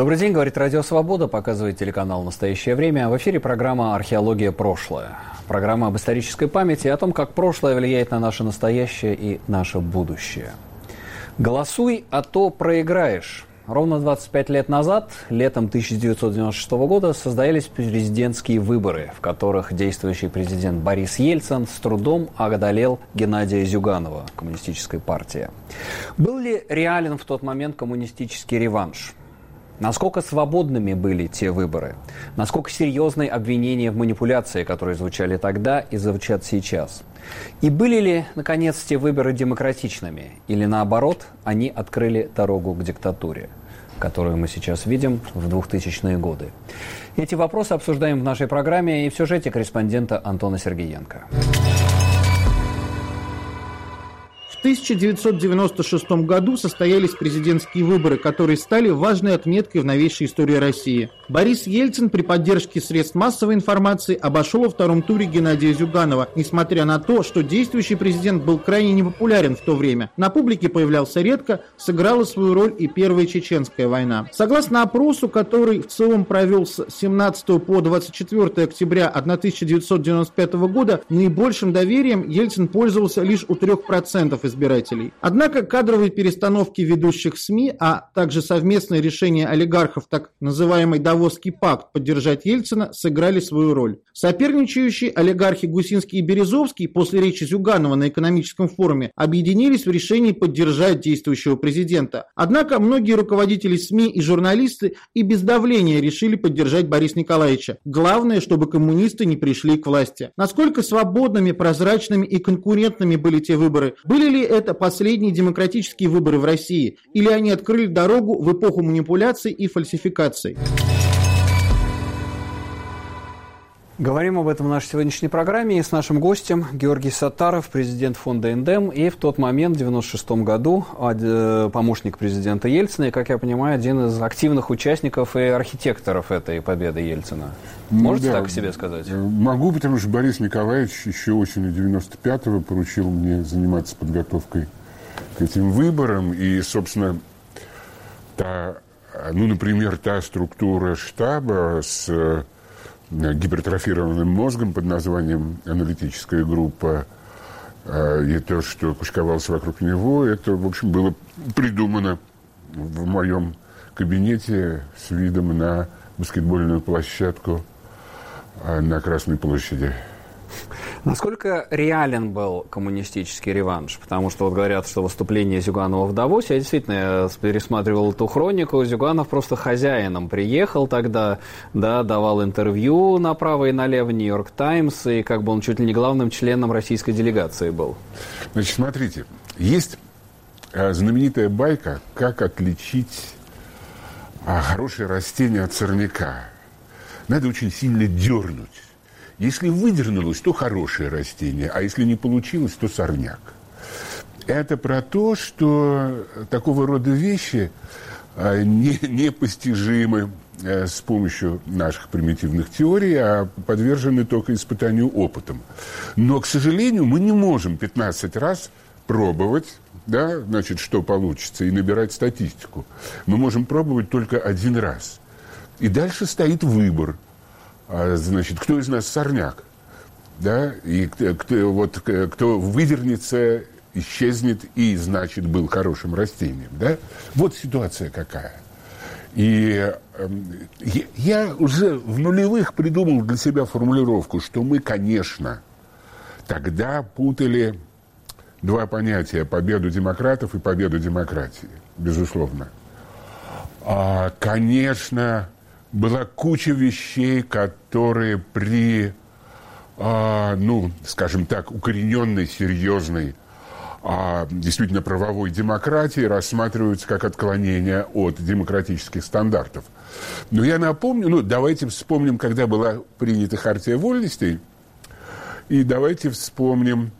Добрый день, говорит Радио Свобода, показывает телеканал «Настоящее время». В эфире программа «Археология. Прошлое». Программа об исторической памяти и о том, как прошлое влияет на наше настоящее и наше будущее. Голосуй, а то проиграешь. Ровно 25 лет назад, летом 1996 года, состоялись президентские выборы, в которых действующий президент Борис Ельцин с трудом одолел Геннадия Зюганова, коммунистической партии. Был ли реален в тот момент коммунистический реванш? Насколько свободными были те выборы? Насколько серьезны обвинения в манипуляции, которые звучали тогда и звучат сейчас? И были ли, наконец, те выборы демократичными? Или наоборот, они открыли дорогу к диктатуре, которую мы сейчас видим в 2000-е годы? Эти вопросы обсуждаем в нашей программе и в сюжете корреспондента Антона Сергеенко. 1996 году состоялись президентские выборы, которые стали важной отметкой в новейшей истории России. Борис Ельцин при поддержке средств массовой информации обошел во втором туре Геннадия Зюганова, несмотря на то, что действующий президент был крайне непопулярен в то время. На публике появлялся редко, сыграла свою роль и Первая Чеченская война. Согласно опросу, который в целом провел с 17 по 24 октября 1995 года, наибольшим доверием Ельцин пользовался лишь у 3% избирателей. Однако кадровые перестановки ведущих СМИ, а также совместное решение олигархов так называемый Давосский пакт поддержать Ельцина сыграли свою роль. Соперничающие олигархи Гусинский и Березовский после речи Зюганова на экономическом форуме объединились в решении поддержать действующего президента. Однако многие руководители СМИ и журналисты и без давления решили поддержать Бориса Николаевича. Главное, чтобы коммунисты не пришли к власти. Насколько свободными, прозрачными и конкурентными были те выборы? Были ли это последние демократические выборы в России? Или они открыли дорогу в эпоху манипуляций и фальсификаций? Говорим об этом в нашей сегодняшней программе. И с нашим гостем Георгий Сатаров, президент фонда «Эндем», и в тот момент, в 1996 году, э, помощник президента Ельцина, и, как я понимаю, один из активных участников и архитекторов этой победы Ельцина. Ну Можете ну, да, так себе сказать? Э, могу, потому что Борис Николаевич еще осенью 95-го поручил мне заниматься подготовкой к этим выборам, и, собственно, та, ну, например, та структура штаба с гипертрофированным мозгом под названием аналитическая группа, а, и то, что кучковалось вокруг него, это, в общем, было придумано в моем кабинете с видом на баскетбольную площадку а, на Красной площади. Насколько реален был коммунистический реванш? Потому что вот говорят, что выступление Зюганова в Давосе, я действительно пересматривал эту хронику, Зюганов просто хозяином приехал тогда, да, давал интервью направо и налево, Нью-Йорк Таймс, и как бы он чуть ли не главным членом российской делегации был. Значит, смотрите, есть э, знаменитая байка, как отличить а, хорошее растение от сорняка. Надо очень сильно дернуть если выдернулось, то хорошее растение, а если не получилось, то сорняк. Это про то, что такого рода вещи а, не, непостижимы э, с помощью наших примитивных теорий, а подвержены только испытанию опытом. Но, к сожалению, мы не можем 15 раз пробовать, да, значит, что получится, и набирать статистику. Мы можем пробовать только один раз. И дальше стоит выбор – значит, кто из нас сорняк? Да, и кто, вот, кто вывернется, исчезнет и, значит, был хорошим растением, да? Вот ситуация какая. И э, я уже в нулевых придумал для себя формулировку, что мы, конечно, тогда путали два понятия – победу демократов и победу демократии, безусловно. А, конечно, была куча вещей, которые при, а, ну, скажем так, укорененной, серьезной, а, действительно правовой демократии рассматриваются как отклонение от демократических стандартов. Но я напомню, ну, давайте вспомним, когда была принята Хартия вольностей, и давайте вспомним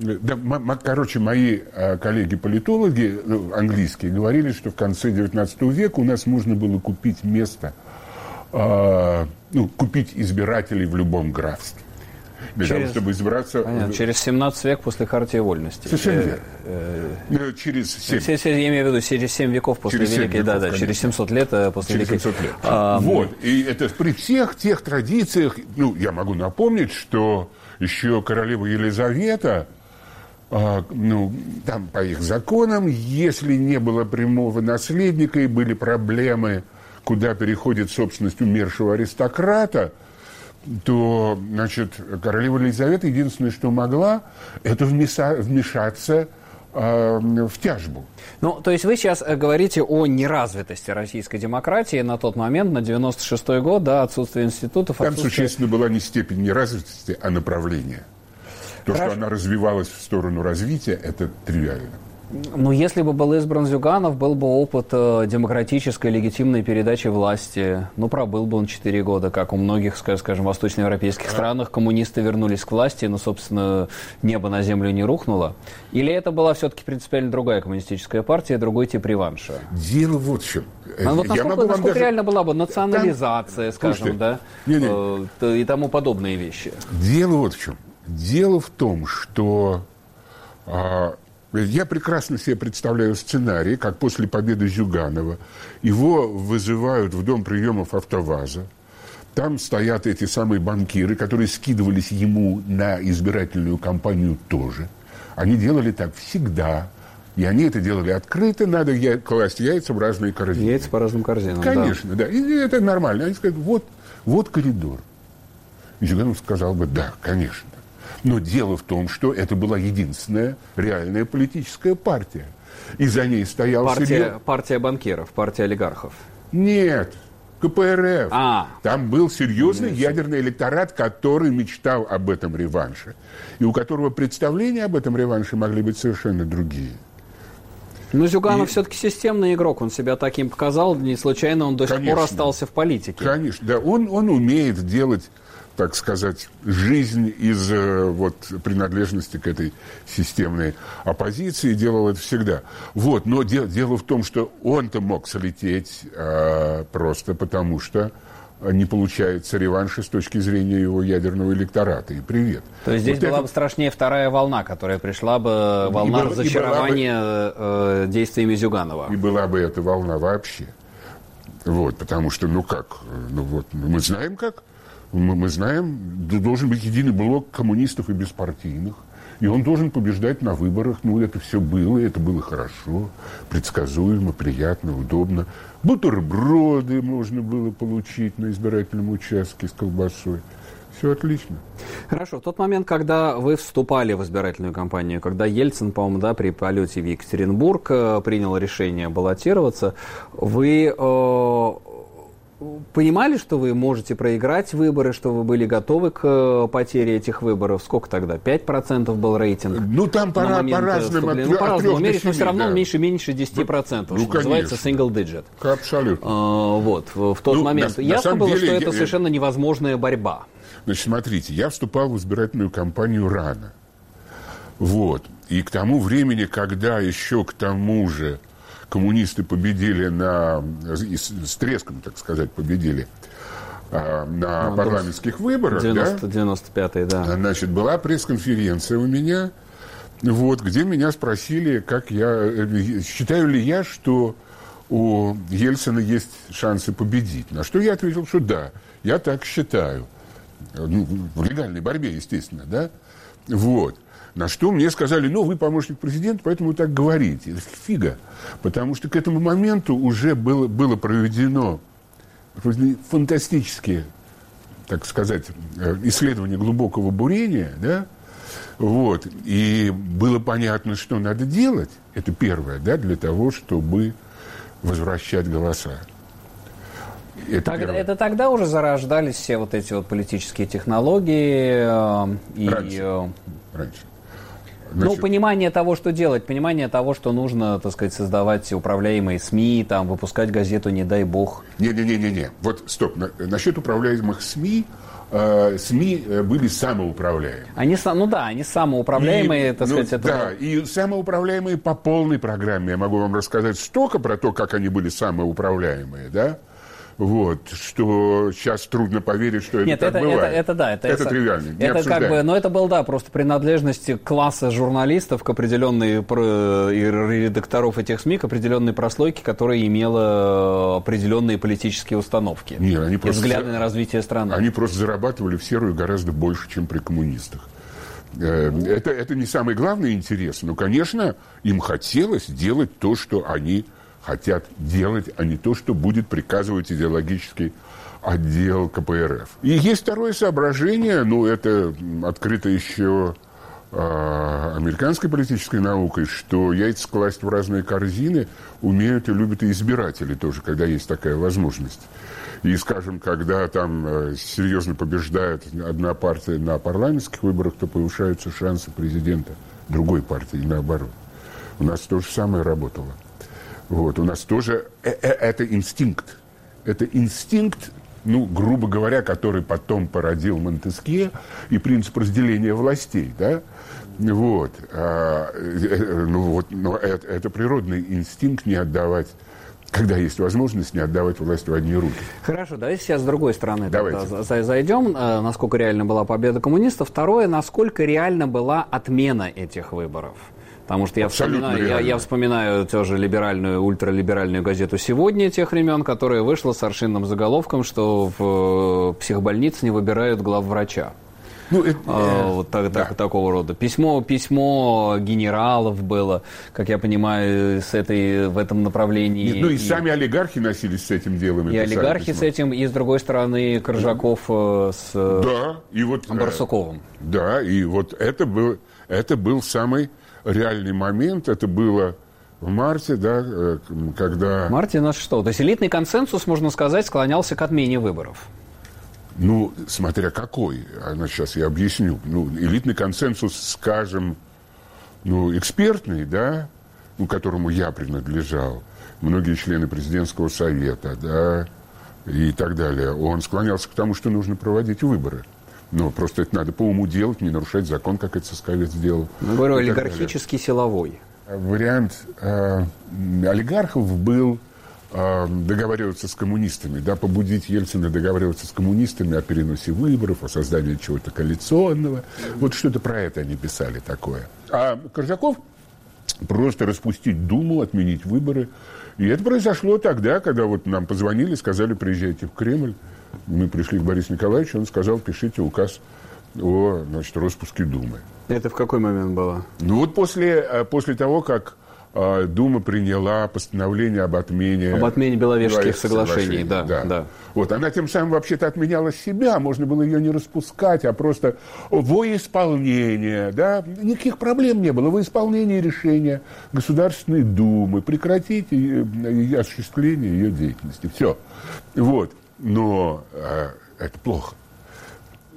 да, короче, мои а, коллеги-политологи ну, английские говорили, что в конце XIX века у нас можно было купить место – э, ну, купить избирателей в любом графстве. Для через, того, чтобы избраться... Понятно, через 17 век после Хартии вольности. Совершенно верно. Э, э, через 7... Я имею в виду через 7 веков после через Великой... Веков, да, да, конечно. через 700 лет после через Великой... 700 лет. А, вот, и это при всех тех традициях... Ну, я могу напомнить, что еще королева Елизавета а, ну, там по их законам, если не было прямого наследника и были проблемы, куда переходит собственность умершего аристократа, то, значит, королева Елизавета единственное, что могла, это вмешаться э, в тяжбу. Ну, то есть вы сейчас э, говорите о неразвитости российской демократии на тот момент, на 96-й год, да, отсутствие институтов. Там отсутствие... существенно была не степень неразвитости, а направление. То, Хорошо. что она развивалась в сторону развития, это тривиально. Ну, если бы был избран Зюганов, был бы опыт э, демократической, легитимной передачи власти. Ну, пробыл бы он 4 года, как у многих, скажем, восточноевропейских странах. Коммунисты вернулись к власти, но, собственно, небо на землю не рухнуло. Или это была все-таки принципиально другая коммунистическая партия, другой тип реванша? Дело вот в чем. А вот насколько, могу насколько даже... реально была бы национализация, Там... скажем, Слушайте, да, не, не. Э, и тому подобные вещи? Дело вот в чем. Дело в том, что... А, я прекрасно себе представляю сценарий, как после победы Зюганова его вызывают в дом приемов «АвтоВАЗа». Там стоят эти самые банкиры, которые скидывались ему на избирательную кампанию тоже. Они делали так всегда. И они это делали открыто, надо я, класть яйца в разные корзины. Яйца по разным корзинам, Конечно, да. да. И это нормально. Они скажут, вот, вот коридор. И Зюганов сказал бы, да, конечно. Но дело в том, что это была единственная реальная политическая партия. И за ней стоял... Партия, серьез... партия банкиров, партия олигархов. Нет, КПРФ. А. Там был серьезный Нет. ядерный электорат, который мечтал об этом реванше. И у которого представления об этом реванше могли быть совершенно другие. Но Зюганов и... все-таки системный игрок, он себя таким показал, не случайно он до сих пор остался в политике. Конечно, да, он, он умеет делать так сказать, жизнь из э, вот, принадлежности к этой системной оппозиции, делал это всегда. Вот, но дело, дело в том, что он-то мог слететь э, просто потому, что не получается реванша с точки зрения его ядерного электората. И привет. То есть здесь вот была это... бы страшнее вторая волна, которая пришла бы, волна и разочарования бы... э, действиями Зюганова. И была бы эта волна вообще. Вот, потому что, ну как, ну вот, мы знаем как мы, мы знаем, должен быть единый блок коммунистов и беспартийных. И он должен побеждать на выборах. Ну, это все было, это было хорошо, предсказуемо, приятно, удобно. Бутерброды можно было получить на избирательном участке с колбасой. Все отлично. Хорошо. В тот момент, когда вы вступали в избирательную кампанию, когда Ельцин, по-моему, да, при полете в Екатеринбург э, принял решение баллотироваться, вы э, понимали, что вы можете проиграть выборы, что вы были готовы к э, потере этих выборов? Сколько тогда? 5% был рейтинг? Ну, там пора, по разным от, Ну, по-разному мерить, но все равно да. меньше, меньше 10%, ну, что называется single digit. Абсолютно. А, вот, в, в тот ну, момент. На, Ясно на было, деле, что это я, совершенно невозможная борьба. Значит, смотрите, я вступал в избирательную кампанию рано. Вот. И к тому времени, когда еще к тому же коммунисты победили на, с треском, так сказать, победили а, на ну, парламентских выборах. 90, да? 95-й, да. Значит, была пресс-конференция у меня, вот, где меня спросили, как я, э, считаю ли я, что у Ельцина есть шансы победить. На что я ответил, что да, я так считаю. Ну, в легальной борьбе, естественно, да. Вот. На что мне сказали, ну, вы помощник президента, поэтому вы так говорите. Фига. Потому что к этому моменту уже было, было проведено фантастические, так сказать, э, исследования глубокого бурения, да, вот, и было понятно, что надо делать, это первое, да, для того, чтобы возвращать голоса. Это, так, это тогда уже зарождались все вот эти вот политические технологии э, и раньше. Э, раньше. Ну, Значит... Ну, понимание того, что делать, понимание того, что нужно, так сказать, создавать управляемые СМИ, там, выпускать газету «Не дай бог». Не-не-не-не, вот, стоп, насчет управляемых СМИ, э, СМИ э, были самоуправляемые. Они, ну да, они самоуправляемые, и, так ну, сказать. Да, это... и самоуправляемые по полной программе. Я могу вам рассказать столько про то, как они были самоуправляемые, да? Вот, что сейчас трудно поверить, что это Нет, так это, бывает. Это, это да. Это, это тривиально, Это как бы, но это был, да, просто принадлежность класса журналистов к определенной, и редакторов этих СМИ к определенной прослойке, которая имела определенные политические установки. Нет, они просто... взгляды на развитие страны. Они просто зарабатывали в серую гораздо больше, чем при коммунистах. Э, это, это не самый главный интерес, но, конечно, им хотелось делать то, что они хотят делать, а не то, что будет приказывать идеологический отдел КПРФ. И есть второе соображение, ну, это открыто еще э, американской политической наукой, что яйца класть в разные корзины умеют и любят и избиратели тоже, когда есть такая возможность. И, скажем, когда там э, серьезно побеждает одна партия на парламентских выборах, то повышаются шансы президента другой партии, и наоборот. У нас то же самое работало. Вот, у нас тоже э -э это инстинкт. Это инстинкт, ну, грубо говоря, который потом породил Монтескье и принцип разделения властей, да? Вот. А, э, ну, вот но это, это природный инстинкт не отдавать когда есть возможность не отдавать власть в одни руки. Хорошо, давайте сейчас с другой стороны Давайте. зайдем. Насколько реально была победа коммунистов. Второе, насколько реально была отмена этих выборов. Потому что я вспоминаю, я, я вспоминаю тоже либеральную, ультралиберальную газету «Сегодня» тех времен, которая вышла с аршинным заголовком, что в э, психбольнице не выбирают главврача. Ну, это, а, вот так, да. так, такого рода. Письмо, письмо генералов было, как я понимаю, с этой, в этом направлении. Нет, ну и, и сами олигархи носились с этим делом. И, и олигархи письмо. с этим, и с другой стороны Коржаков э, с да, и вот, Барсуковым. Да, и вот это был, это был самый реальный момент. Это было в марте, да, э, когда... В марте на что? То есть элитный консенсус, можно сказать, склонялся к отмене выборов. Ну, смотря какой. Она сейчас я объясню. Ну, элитный консенсус, скажем, ну, экспертный, да, ну, которому я принадлежал, многие члены президентского совета, да, и так далее, он склонялся к тому, что нужно проводить выборы. Ну, просто это надо по уму делать, не нарушать закон, как это Сосковец сделал. Говорю, олигархический силовой. Вариант э, олигархов был э, договариваться с коммунистами, да, побудить Ельцина договариваться с коммунистами о переносе выборов, о создании чего-то коалиционного. Вот что-то про это они писали такое. А Коржаков просто распустить Думу, отменить выборы. И это произошло тогда, когда вот нам позвонили, сказали, приезжайте в Кремль мы пришли к Борису Николаевичу, он сказал, пишите указ о значит, распуске Думы. Это в какой момент было? Ну вот после, э, после того, как э, Дума приняла постановление об отмене... Об отмене Беловежских соглашений, соглашений да, да. да. Вот, она тем самым вообще-то отменяла себя, можно было ее не распускать, а просто во исполнение, да, никаких проблем не было, во исполнение решения Государственной Думы, прекратить и осуществление ее деятельности, все. Вот но э, это плохо.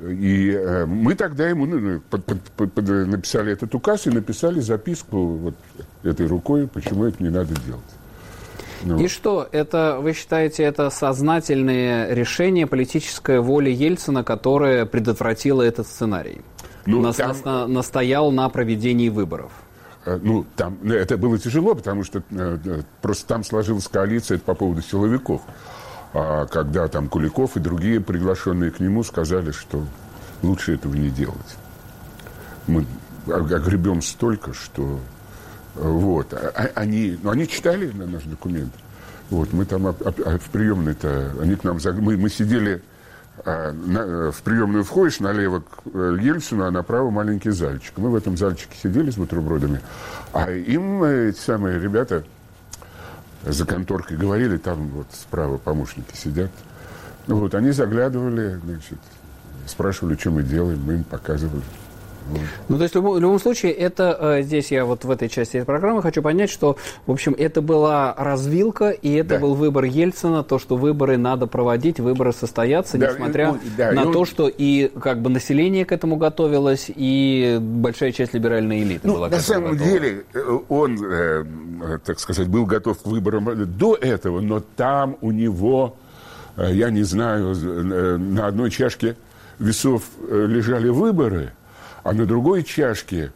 И э, мы тогда ему ну, ну под, под, под, под, написали этот указ и написали записку вот этой рукой, почему это не надо делать. Ну. И что, это, вы считаете, это сознательное решение политической воли Ельцина, которое предотвратило этот сценарий? Ну, Нас, там... на, настоял на проведении выборов. Э, ну, там, это было тяжело, потому что э, э, просто там сложилась коалиция по поводу силовиков. А когда там Куликов и другие приглашенные к нему сказали, что лучше этого не делать. Мы огребем столько, что... Вот. А, а они, ну, они читали наш документ. Вот, мы там в приемной-то, они к нам, мы, мы сидели, а, на, в приемную входишь, налево к э, Ельцину, а направо маленький зальчик. Мы в этом зальчике сидели с бутербродами, а им эти самые ребята за конторкой говорили, там вот справа помощники сидят. Вот, они заглядывали, значит, спрашивали, что мы делаем, мы им показывали. Ну, то есть в любом, в любом случае, это э, здесь я вот в этой части этой программы хочу понять, что, в общем, это была развилка, и это да. был выбор Ельцина, то, что выборы надо проводить, выборы состоятся, да, несмотря ну, да, на он... то, что и как бы население к этому готовилось, и большая часть либеральной элиты ну, была На самом готова. деле, э, он, э, так сказать, был готов к выборам до этого, но там у него, э, я не знаю, на одной чашке весов лежали выборы – а на другой чашке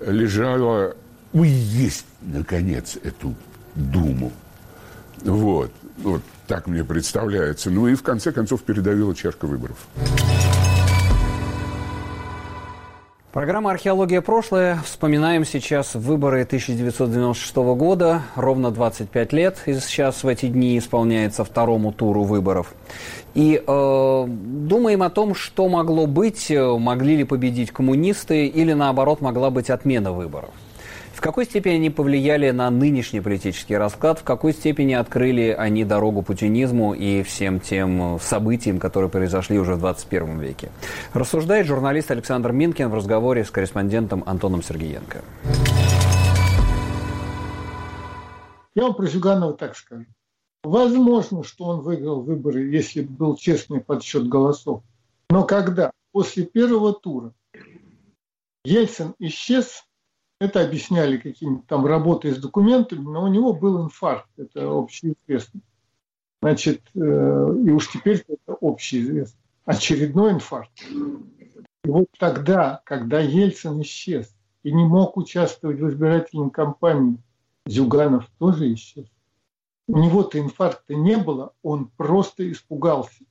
лежало уесть, наконец, эту думу. Вот. вот. Так мне представляется. Ну и в конце концов передавила чашка выборов. Программа «Археология. Прошлое». Вспоминаем сейчас выборы 1996 года. Ровно 25 лет и сейчас в эти дни исполняется второму туру выборов. И э, думаем о том, что могло быть, могли ли победить коммунисты или наоборот могла быть отмена выборов какой степени они повлияли на нынешний политический расклад, в какой степени открыли они дорогу путинизму и всем тем событиям, которые произошли уже в 21 веке. Рассуждает журналист Александр Минкин в разговоре с корреспондентом Антоном Сергеенко. Я вам про Зюганова так скажу. Возможно, что он выиграл выборы, если был честный подсчет голосов. Но когда после первого тура Ельцин исчез, это объясняли какими-то там работой с документами, но у него был инфаркт, это общеизвестно. Значит, э, и уж теперь это общеизвестно. Очередной инфаркт. И вот тогда, когда Ельцин исчез и не мог участвовать в избирательной кампании, Зюганов тоже исчез. У него-то инфаркта не было, он просто испугался.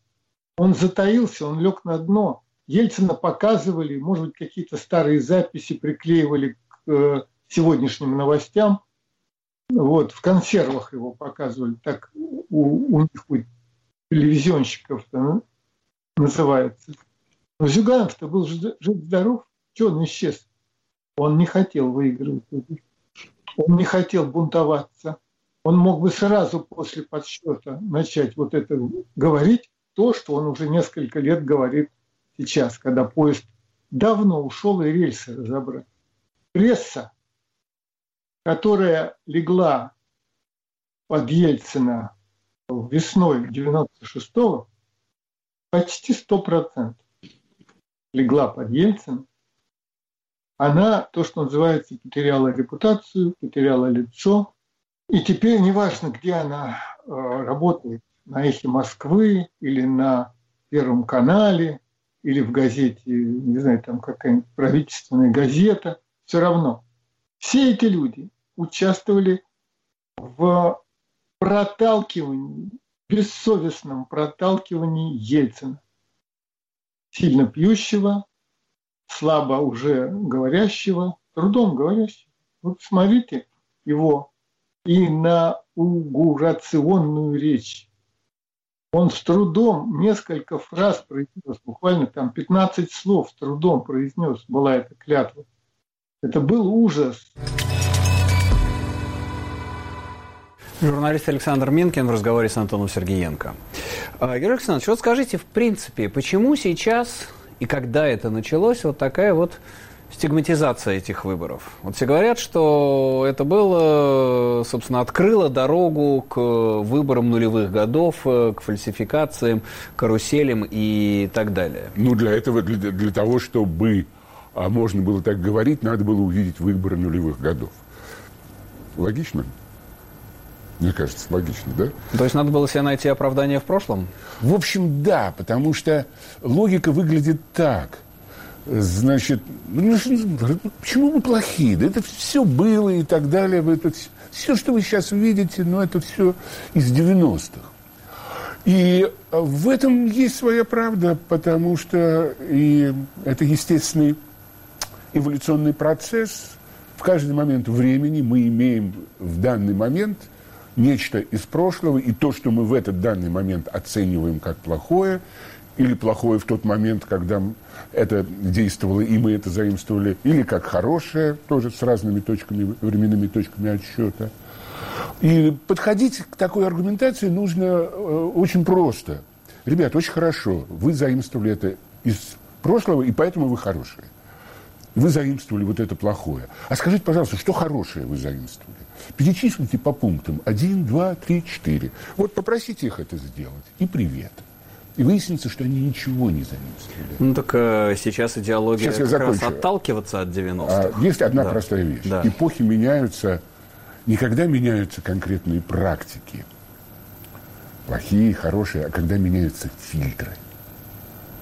Он затаился, он лег на дно. Ельцина показывали, может быть, какие-то старые записи приклеивали Э, сегодняшним новостям. Вот, в консервах его показывали, так у, у них у телевизионщиков ну, называется. Но Зюганов-то был жив-здоров, что он исчез? Он не хотел выигрывать Он не хотел бунтоваться. Он мог бы сразу после подсчета начать вот это говорить, то, что он уже несколько лет говорит сейчас, когда поезд давно ушел и рельсы разобрать пресса, которая легла под Ельцина весной 96-го, почти 100% легла под Ельцина, она, то, что называется, потеряла репутацию, потеряла лицо. И теперь неважно, где она э, работает, на эхе Москвы или на Первом канале, или в газете, не знаю, там какая-нибудь правительственная газета, все равно. Все эти люди участвовали в проталкивании, бессовестном проталкивании Ельцина. Сильно пьющего, слабо уже говорящего, трудом говорящего. Вот смотрите его инаугурационную речь. Он с трудом несколько фраз произнес, буквально там 15 слов с трудом произнес, была эта клятва. Это был ужас. Журналист Александр Минкин в разговоре с Антоном Сергеенко. А, Георгий Александрович, вот скажите, в принципе, почему сейчас и когда это началось, вот такая вот стигматизация этих выборов. Вот все говорят, что это было, собственно, открыло дорогу к выборам нулевых годов, к фальсификациям, каруселям и так далее. Ну, для этого, для, для того, чтобы а можно было так говорить, надо было увидеть выборы нулевых годов. Логично? Мне кажется, логично, да? То есть надо было себе найти оправдание в прошлом? В общем, да, потому что логика выглядит так. Значит, ну, почему мы плохие? Да это все было и так далее. Это все, что вы сейчас видите, ну, это все из 90-х. И в этом есть своя правда, потому что и это естественный эволюционный процесс. В каждый момент времени мы имеем в данный момент нечто из прошлого, и то, что мы в этот данный момент оцениваем как плохое, или плохое в тот момент, когда это действовало, и мы это заимствовали, или как хорошее, тоже с разными точками, временными точками отсчета. И подходить к такой аргументации нужно э, очень просто. Ребят, очень хорошо, вы заимствовали это из прошлого, и поэтому вы хорошие. Вы заимствовали вот это плохое. А скажите, пожалуйста, что хорошее вы заимствовали? Перечислите по пунктам. Один, два, три, четыре. Вот попросите их это сделать. И привет. И выяснится, что они ничего не заимствовали. Ну так э, сейчас идеология сейчас как раз отталкиваться от 90-х. А, есть одна да. простая вещь. Да. Эпохи меняются, никогда меняются конкретные практики. Плохие, хорошие, а когда меняются фильтры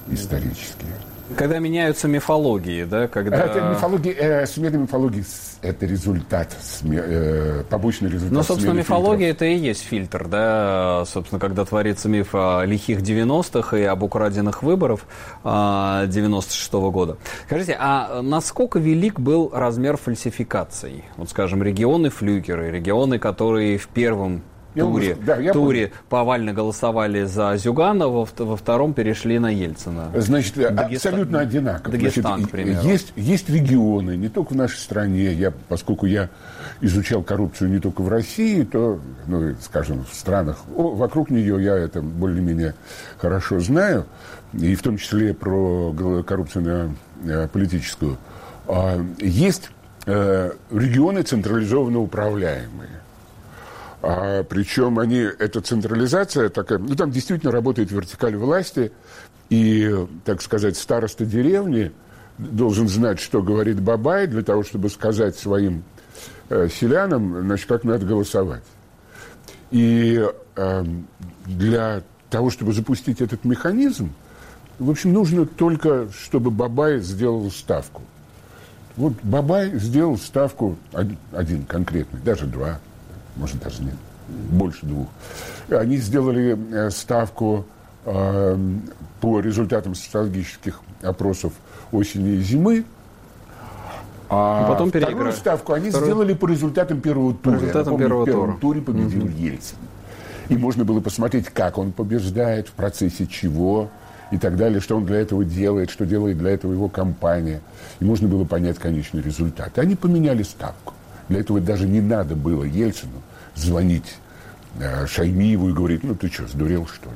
исторические. Когда меняются мифологии, да? Когда... Это мифология, э, смена мифологии – это результат, сме, э, побочный результат Ну, собственно, мифология – это и есть фильтр, да? Собственно, когда творится миф о лихих 90-х и об украденных выборах 96 -го года. Скажите, а насколько велик был размер фальсификаций? Вот, скажем, регионы флюгеры, регионы, которые в первом туре, да, я туре повально голосовали за Зюганова, во, втором перешли на Ельцина. Значит, Дагестан, абсолютно одинаково. Дагестан, Значит, к примеру. Есть, есть регионы, не только в нашей стране, я, поскольку я изучал коррупцию не только в России, то, ну, скажем, в странах о, вокруг нее я это более-менее хорошо знаю, и в том числе про коррупцию на, политическую. А, есть э, регионы централизованно управляемые. А, причем они, эта централизация такая, ну там действительно работает вертикаль власти, и, так сказать, староста деревни должен знать, что говорит Бабай, для того, чтобы сказать своим э, селянам, значит, как надо голосовать. И э, для того, чтобы запустить этот механизм, в общем, нужно только, чтобы Бабай сделал ставку. Вот Бабай сделал ставку один, один конкретный, даже два – может даже нет, больше двух. Они сделали э, ставку э, по результатам социологических опросов осени и зимы. А и потом вторую ставку они Второй... сделали по результатам первого тура. По результатам помню, первого в первом тура. туре победил угу. Ельцин. И можно было посмотреть, как он побеждает, в процессе чего и так далее, что он для этого делает, что делает для этого его компания. И можно было понять конечный результат. Они поменяли ставку. Для этого даже не надо было Ельцину звонить э, Шаймиеву и говорить, ну ты что, сдурел что ли?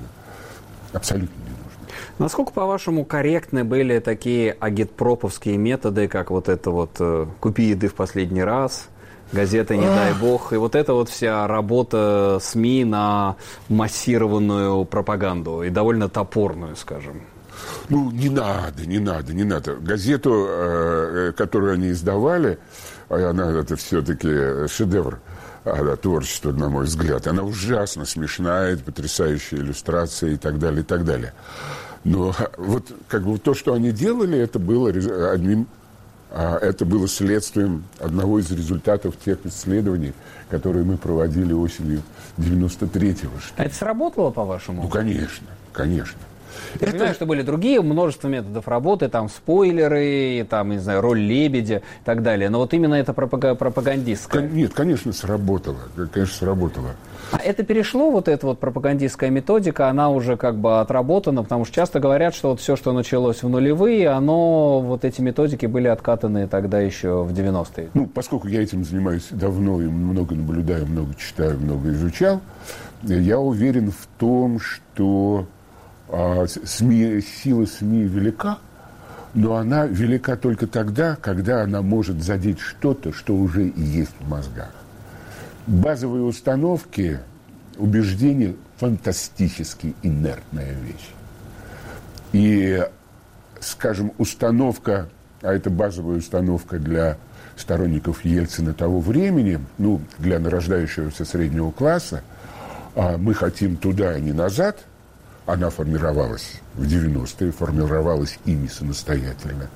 Абсолютно не нужно. Насколько, по-вашему, корректны были такие агитпроповские методы, как вот это вот э, «купи еды в последний раз», газета «Не дай бог», и вот эта вот вся работа СМИ на массированную пропаганду, и довольно топорную, скажем? Ну, не надо, не надо, не надо. Газету, э, которую они издавали, а она это все-таки шедевр творчества, на мой взгляд. Она ужасно смешная, потрясающая иллюстрация и так далее, и так далее. Но вот как бы то, что они делали, это было одним а, это было следствием одного из результатов тех исследований, которые мы проводили осенью 93-го. А это сработало, по-вашему? Ну, конечно, конечно. Я это... понимаю, что были другие множество методов работы, там спойлеры, там, не знаю, роль лебедя и так далее. Но вот именно это пропагандистское. Нет, конечно, сработало. Конечно, сработало. А это перешло, вот эта вот пропагандистская методика, она уже как бы отработана, потому что часто говорят, что вот все, что началось в нулевые, оно, вот эти методики были откатаны тогда еще в 90-е. Ну, поскольку я этим занимаюсь давно и много наблюдаю, много читаю, много изучал, я уверен в том, что СМИ, сила СМИ велика, но она велика только тогда, когда она может задеть что-то, что уже и есть в мозгах. Базовые установки, убеждения – фантастически инертная вещь. И, скажем, установка, а это базовая установка для сторонников Ельцина того времени, ну, для нарождающегося среднего класса, а мы хотим туда, а не назад – она формировалась в 90-е, формировалась ими самостоятельно.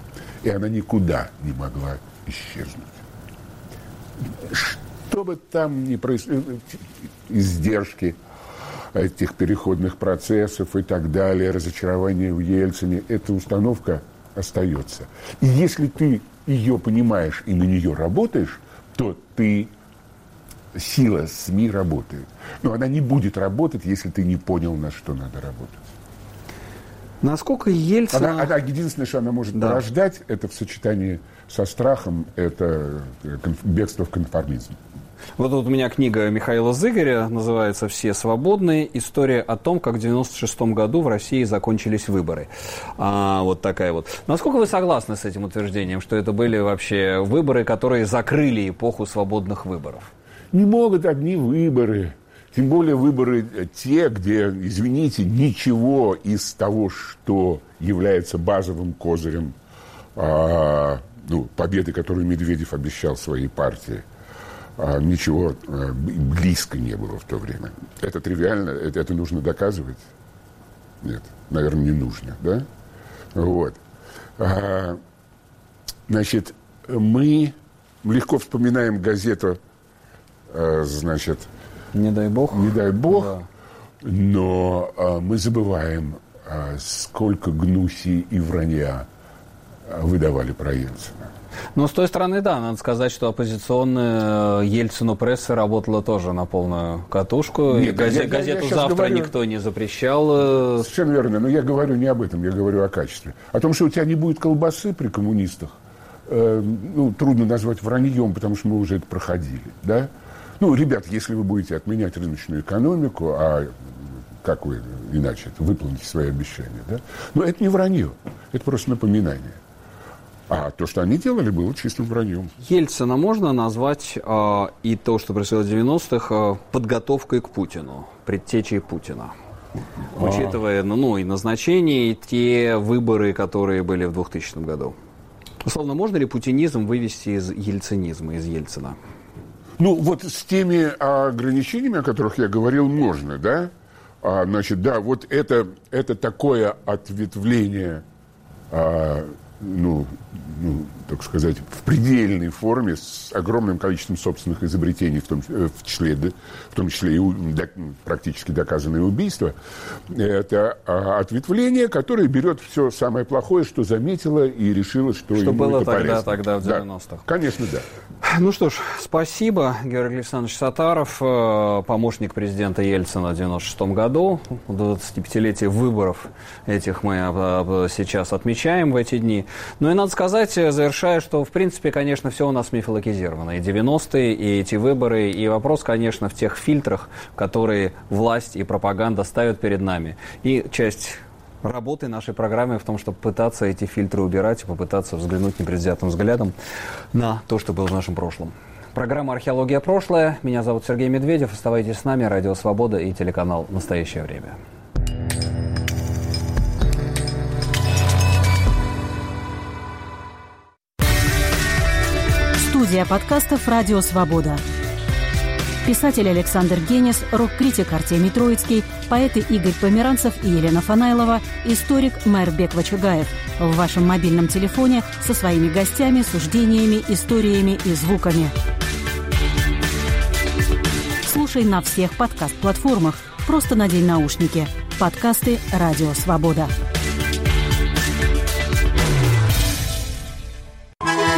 И она никуда не могла исчезнуть. Что бы там ни происходило, издержки этих переходных процессов и так далее, разочарование в Ельцине, эта установка остается. И если ты ее понимаешь и на нее работаешь, то ты сила СМИ работает. Но она не будет работать, если ты не понял, на что надо работать. Насколько Ельцин... Она, она, единственное, что она может да. порождать, это в сочетании со страхом, это э, бегство в конформизм. Вот тут у меня книга Михаила Зыгоря, называется «Все свободные. История о том, как в 96 году в России закончились выборы». А, вот такая вот. Насколько вы согласны с этим утверждением, что это были вообще выборы, которые закрыли эпоху свободных выборов? Не могут одни выборы, тем более выборы те, где, извините, ничего из того, что является базовым козырем а, ну, победы, которую Медведев обещал своей партии, а, ничего а, близко не было в то время. Это тривиально, это, это нужно доказывать? Нет, наверное, не нужно, да? Вот. А, значит, мы легко вспоминаем газету, значит... Не дай бог. Не дай бог. Да. Но а, мы забываем, а, сколько гнуси и вранья выдавали про Ельцина. Но с той стороны, да, надо сказать, что оппозиционная э, Ельцину пресса работала тоже на полную катушку. Нет, газет, я, газету я «Завтра» говорю... никто не запрещал. Э, Совершенно верно, но я говорю не об этом, я говорю о качестве. О том, что у тебя не будет колбасы при коммунистах, э, ну, трудно назвать враньем, потому что мы уже это проходили, да? Ну, ребят, если вы будете отменять рыночную экономику, а как вы иначе выполните свои обещания, да? Но это не вранье, это просто напоминание. А то, что они делали, было чистым враньем. Ельцина можно назвать э, и то, что происходило в 90-х, э, подготовкой к Путину, предтечей Путина? А. Учитывая ну, ну, и назначение, и те выборы, которые были в 2000 году. Условно, можно ли путинизм вывести из ельцинизма, из Ельцина? Ну, вот с теми ограничениями, о которых я говорил, можно, да? А, значит, да, вот это, это такое ответвление а, ну, ну, так сказать, в предельной форме, с огромным количеством собственных изобретений, в том, э, в числе, в том числе и до, практически доказанные убийства, это а, ответвление, которое берет все самое плохое, что заметило и решило, что, что ему было это тогда, полезно. тогда в 90-х. Да, конечно, да. Ну что ж, спасибо, Георгий Александрович Сатаров, э, помощник президента Ельцина в 96 году. 25-летие выборов этих мы э, сейчас отмечаем в эти дни. Ну и надо сказать, э, завершая, что в принципе, конечно, все у нас мифологизировано. И 90-е, и эти выборы, и вопрос, конечно, в тех фильтрах, которые власть и пропаганда ставят перед нами. И часть работы нашей программы в том, чтобы пытаться эти фильтры убирать и попытаться взглянуть непредвзятым взглядом на то, что было в нашем прошлом. Программа «Археология. Прошлое». Меня зовут Сергей Медведев. Оставайтесь с нами. Радио «Свобода» и телеканал «Настоящее время». Студия подкастов «Радио Свобода». Писатель Александр Генис, рок-критик Артемий Троицкий, поэты Игорь Померанцев и Елена Фанайлова, историк Мэр Беквачугаев в вашем мобильном телефоне со своими гостями, суждениями, историями и звуками. Слушай на всех подкаст-платформах. Просто надень наушники. Подкасты «Радио Свобода».